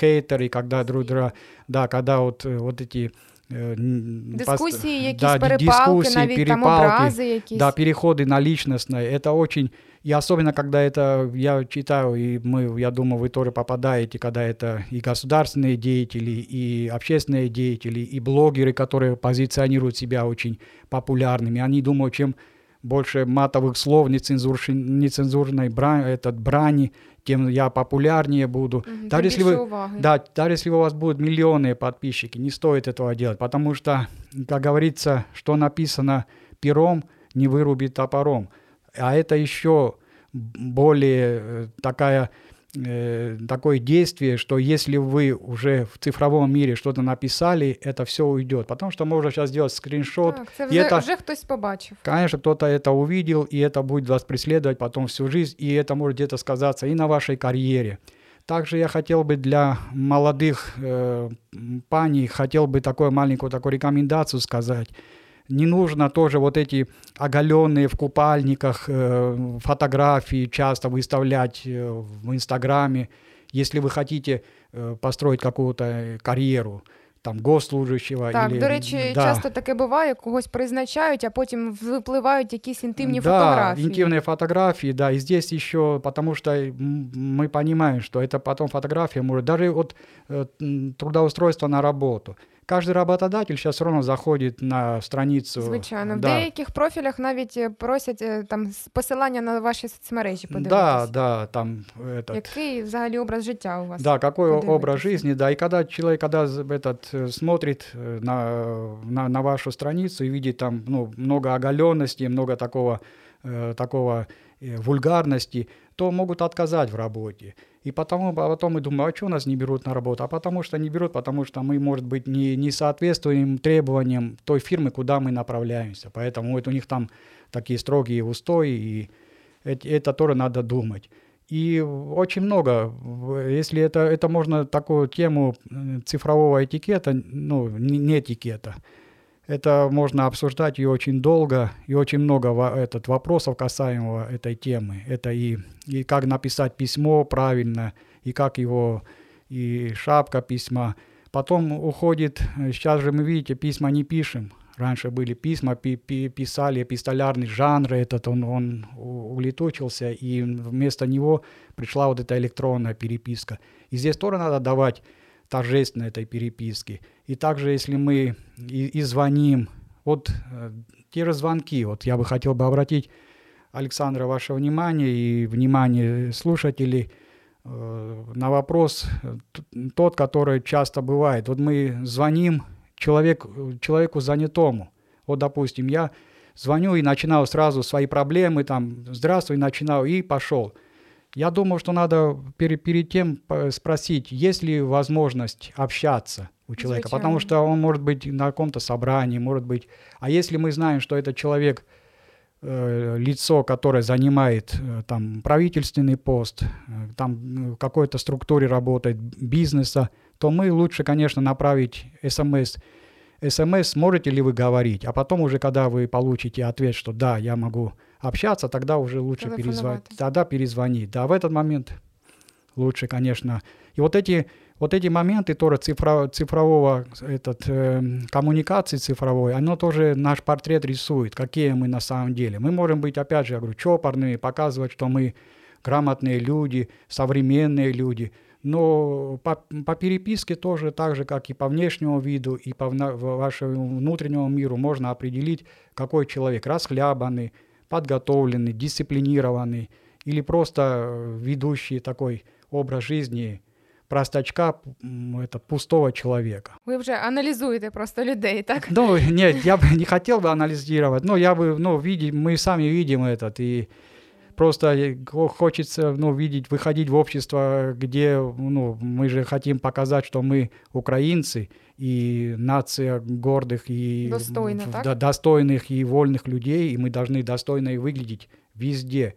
хейтеры, когда друг друга, да, когда вот, э, вот эти Дискусії, якісь да, ди- перепалки, дискуссии, навіть там перепалки, образи якісь. да, переходы на личностное, это очень, и особенно когда это, я читаю, и мы, я думаю, вы тоже попадаете, когда это и государственные деятели, и общественные деятели, и блогеры, которые позиционируют себя очень популярными, они думают, чем больше матовых слов, нецензурши- нецензурной брани, этот брани, тем я популярнее буду. Мгм, Даже если вы, уваги. да, даже если у вас будут миллионные подписчики, не стоит этого делать, потому что, как говорится, что написано пером, не вырубит топором. А это еще более э, такая, такое действие, что если вы уже в цифровом мире что-то написали, это все уйдет. Потому что можно сейчас сделать скриншот, Так, це вже, это- вже хтось побачив. Конечно, кто-то это увидел, и это будет вас преследовать потом всю жизнь, и это может где-то сказаться и на вашей карьере. Также я хотел бы для молодых э, паней, хотел бы такую маленькую такую рекомендацию сказать Не нужно тоже вот эти оголенные в купальниках э, фотографии часто выставлять э, в Инстаграме, если вы хотите э, построить какую-то э, карьеру, там, госслужащего. Так, или, до речі, да. часто таке буває, когось призначають, а потім випливають якісь інтимні да, фотографії. интимные фотографии, да, и здесь еще, потому что м, мы понимаем, что это потом фотография может, даже вот э, м, трудоустройство на работу. Каждый работодатель сейчас все равно заходит на страницу. Звичайно, в да, деяких профілях навіть е, просять е, там с- посилання на ваші соцмережі да, подивитись. да, там этот, Який взагалі образ життя у вас? Да, какой о- подивитися. образ жизни, да. И когда человек, когда з- этот э, смотрит э, на, на, на вашу страницу и видит там ну, много оголенности, много такого, э, такого э, вульгарности, то могут отказать в работе. И потому, а потом мы думаем, а что нас не берут на работу? А потому что не берут, потому что мы, может быть, не, не соответствуем требованиям той фирмы, куда мы направляемся. Поэтому вот у них там такие строгие устои, и эт- это тоже надо думать. И очень много, если это, это можно такую тему цифрового этикета, ну, не этикета, это можно обсуждать ее очень долго, и очень много этот, вопросов касаемого этой темы. Это и, и как написать письмо правильно, и как его, и шапка письма. Потом уходит, сейчас же мы, видите, письма не пишем. Раньше были письма, пи- пи- писали эпистолярный жанр, этот он, он улетучился, и вместо него пришла вот эта электронная переписка. И здесь тоже надо давать торжественно этой переписки. И также, если мы и, и звоним, вот э, те же звонки, вот я бы хотел бы обратить, Александра, ваше внимание и внимание слушателей э, на вопрос э, тот, который часто бывает. Вот мы звоним человек, человеку занятому. Вот, допустим, я звоню и начинаю сразу свои проблемы, там, здравствуй, начинаю, и пошел. Я думаю, что надо пере- перед тем спросить, есть ли возможность общаться у человека, потому Звичайно. что он может быть на каком-то собрании, может быть. А если мы знаем, что этот человек э, лицо, которое занимает э, там правительственный пост, э, там в какой-то структуре работает бизнеса, то мы лучше, конечно, направить смс. СМС можете ли вы говорить, а потом уже, когда вы получите ответ, что да, я могу общаться, тогда уже лучше перезвонить. Тогда перезвонить. Да, в этот момент лучше, конечно. И вот эти, вот эти моменты тоже цифро- цифрового, этот, эм, коммуникации цифровой, оно тоже наш портрет рисует, какие мы на самом деле. Мы можем быть, опять же, я говорю, чопорными, показывать, что мы грамотные люди, современные люди, Но по, по переписке тоже так же, как и по внешнему виду, и по вашему внутреннему миру можно определить, какой человек расхлябанный, подготовленный, дисциплинированный или просто ведущий такой образ жизни простачка, это пустого человека. Ви вже аналізуєте просто людей, так? Ну, нет, я бы не хотел бы анализировать, но я бы, ну, видим, мы сами видим этот, и просто э, хо- хочется, ну, видеть, выходить в общество, где, ну, мы же хотим показать, что мы украинцы, и нация гордых и Достойно, да, достойных и вольных людей, и мы должны достойно и выглядеть везде.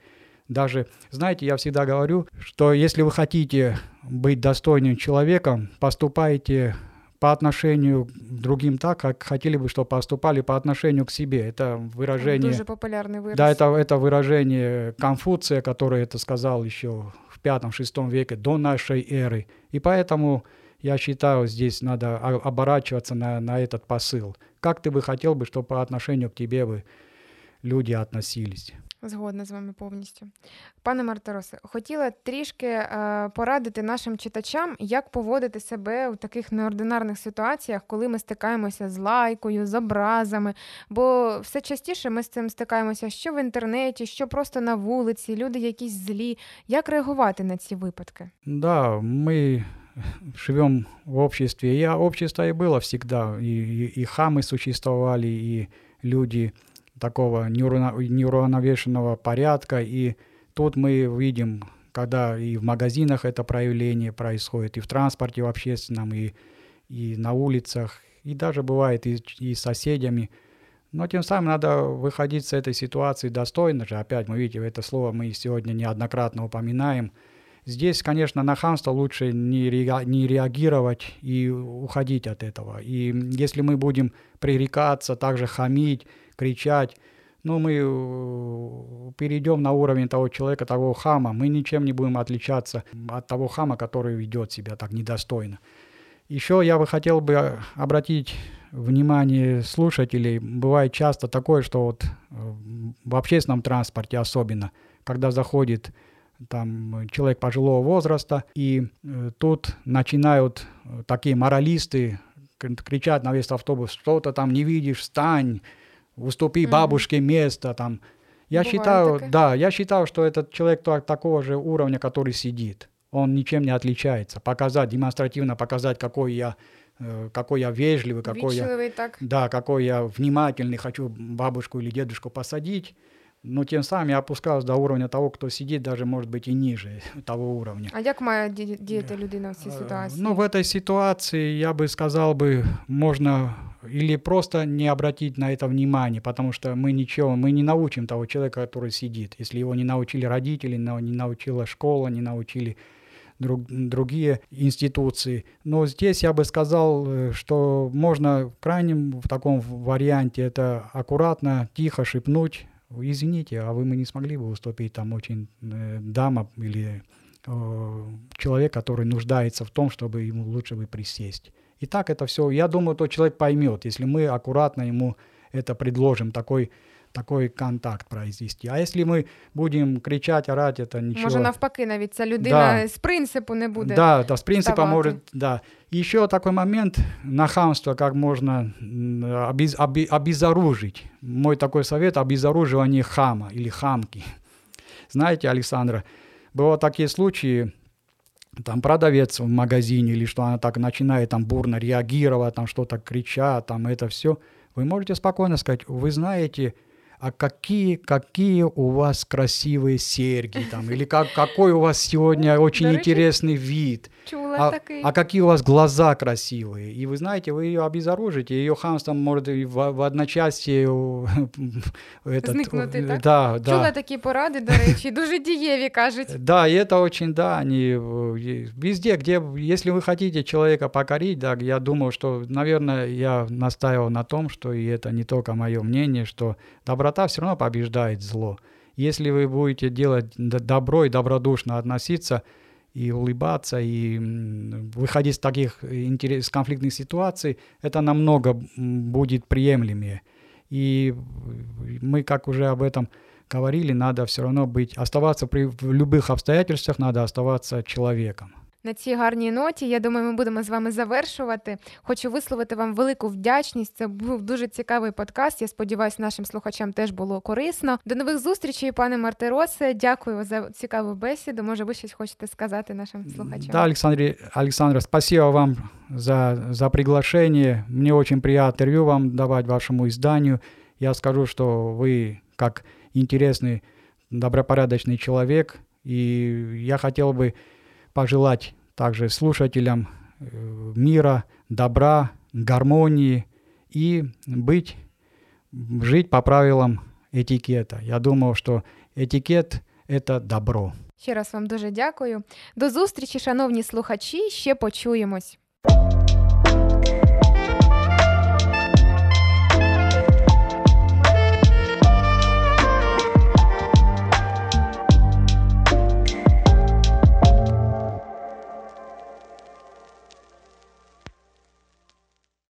Даже, знаете, я всегда говорю, что если вы хотите быть достойным человеком, поступайте по отношению к другим так, как хотели бы, чтобы поступали по отношению к себе. Это выражение... Дуже популярний вираз. Да, это, это выражение Конфуция, который это сказал еще в пятом-шестом веке до нашей эры. И поэтому я считаю, здесь надо оборачиваться на, на этот посыл. Как ты бы хотел бы, чтобы по отношению к тебе бы люди относились? Згодна з вами повністю. Пане Мартиросе, хотіла трішки е, порадити нашим читачам, як поводити себе у таких неординарних ситуаціях, коли ми стикаємося з лайкою, з образами. Бо все частіше ми з цим стикаємося що в інтернеті, що просто на вулиці, люди якісь злі. Як реагувати на ці випадки? Да, мы живем в обществе, и общество и было всегда, и, и, и хамы существовали, и люди Такого неуравновешенного порядка, и тут мы видим, когда и в магазинах это проявление происходит, и в транспорте в общественном, и, и на улицах, и даже бывает и, и с соседями. Но тем самым надо выходить с этой ситуации достойно же. Опять мы видим это слово, мы сегодня неоднократно упоминаем. Здесь, конечно, на хамство лучше не, не реагировать и уходить от этого. И если мы будем пререкаться, также хамить, кричать, ну, мы э, перейдем на уровень того человека, того хама, мы ничем не будем отличаться от того хама, который ведет себя так недостойно. Еще я бы хотел бы э, обратить внимание слушателей. Бывает часто такое, что вот э, в общественном транспорте особенно, когда заходит там человек пожилого возраста, и тут начинают такие моралисты кричать на весь автобус, что-то там не видишь, встань, уступи Мгм. бабушке место там. Я Бывает считаю, такое. да, я считаю, что этот человек та- такого же уровня, который сидит, он ничем не отличается. Показать, демонстративно показать, какой я, э, какой я вежливый, какой я, Вічливий так. да, какой я внимательный, хочу бабушку или дедушку посадить Но тем самым я опускаюсь до уровня того, кто сидит, даже может быть и ниже того уровня. А як має ді- діяти людина в цій Э, ситуації? Ну, в этой ситуации я бы сказал бы, можно или просто не обратить на это внимание, потому что мы ничего, мы не научим того человека, который сидит. Если его не научили родители, но не научила школа, не научили друг- другие институции. Но здесь я бы сказал, э, что можно в крайнем в таком варианте это аккуратно, тихо шепнуть, извините, а вы мы не смогли бы уступить там очень э, дама или э, человек, который нуждается в том, чтобы ему лучше бы присесть. И так это все, я думаю, тот человек поймет, если мы аккуратно ему это предложим, такой, такой контакт произвести. А если мы будем кричать, орать, это ничего. Може, навпаки, навіть ця людина Да. з принципу не буде. Да, да, с принципа вставати. может, да. Еще такой момент на хамство, как можно обез- оби- обезоружить. Мой такой совет – обезоруживание хама или хамки. Знаете, Александра, бывают такие случаи, там продавец в магазине или что она так начинает там бурно реагировать, там что-то кричать, там это все. Вы можете спокойно сказать, вы знаете, а какие, какие у вас красивые серьги там, или как, какой у вас сегодня очень речи, интересный вид. Чула А, такий. а какие у вас глаза красивые. И вы знаете, вы ее обезоружите, ее хамством может и в, в одночасье у- этот, Зникнути, э, так? Да, да. Чула такі поради, до речі, дуже дієві кажуть. Да, и это очень, да, они э, и везде, где, если вы хотите человека покорить, да, я думаю, что, наверное, я настаивал на том, что и это не только мое мнение, что доброта все равно побеждает зло. Если вы будете делать добро и добродушно относиться, и улыбаться, и выходить из таких интерес, конфликтных ситуаций, это намного будет приемлемее. И мы, как уже об этом говорили, надо все равно быть, оставаться при в любых обстоятельствах, надо оставаться человеком. На цій гарній ноті, я думаю, ми будемо з вами завершувати. Хочу висловити вам велику вдячність. Це був дуже цікавий подкаст. Я сподіваюся, нашим слухачам теж було корисно. До нових зустрічей, пане Мартиросе. Дякую за цікаву бесіду. Може, ви щось хочете сказати нашим слухачам? Да, Александр, Александр, спасибо вам за, за приглашение. Мне очень приятно интервью вам давать вашему изданию. Я скажу, что вы как интересный, добропорядочный человек, и я хотел бы пожелать также слушателям э, мира, добра, гармонии и быть, жить по правилам этикета. Я думаю, что этикет – это добро. Ще раз вам дуже дякую. До зустрічі, шановні слухачі. Ще почуємось.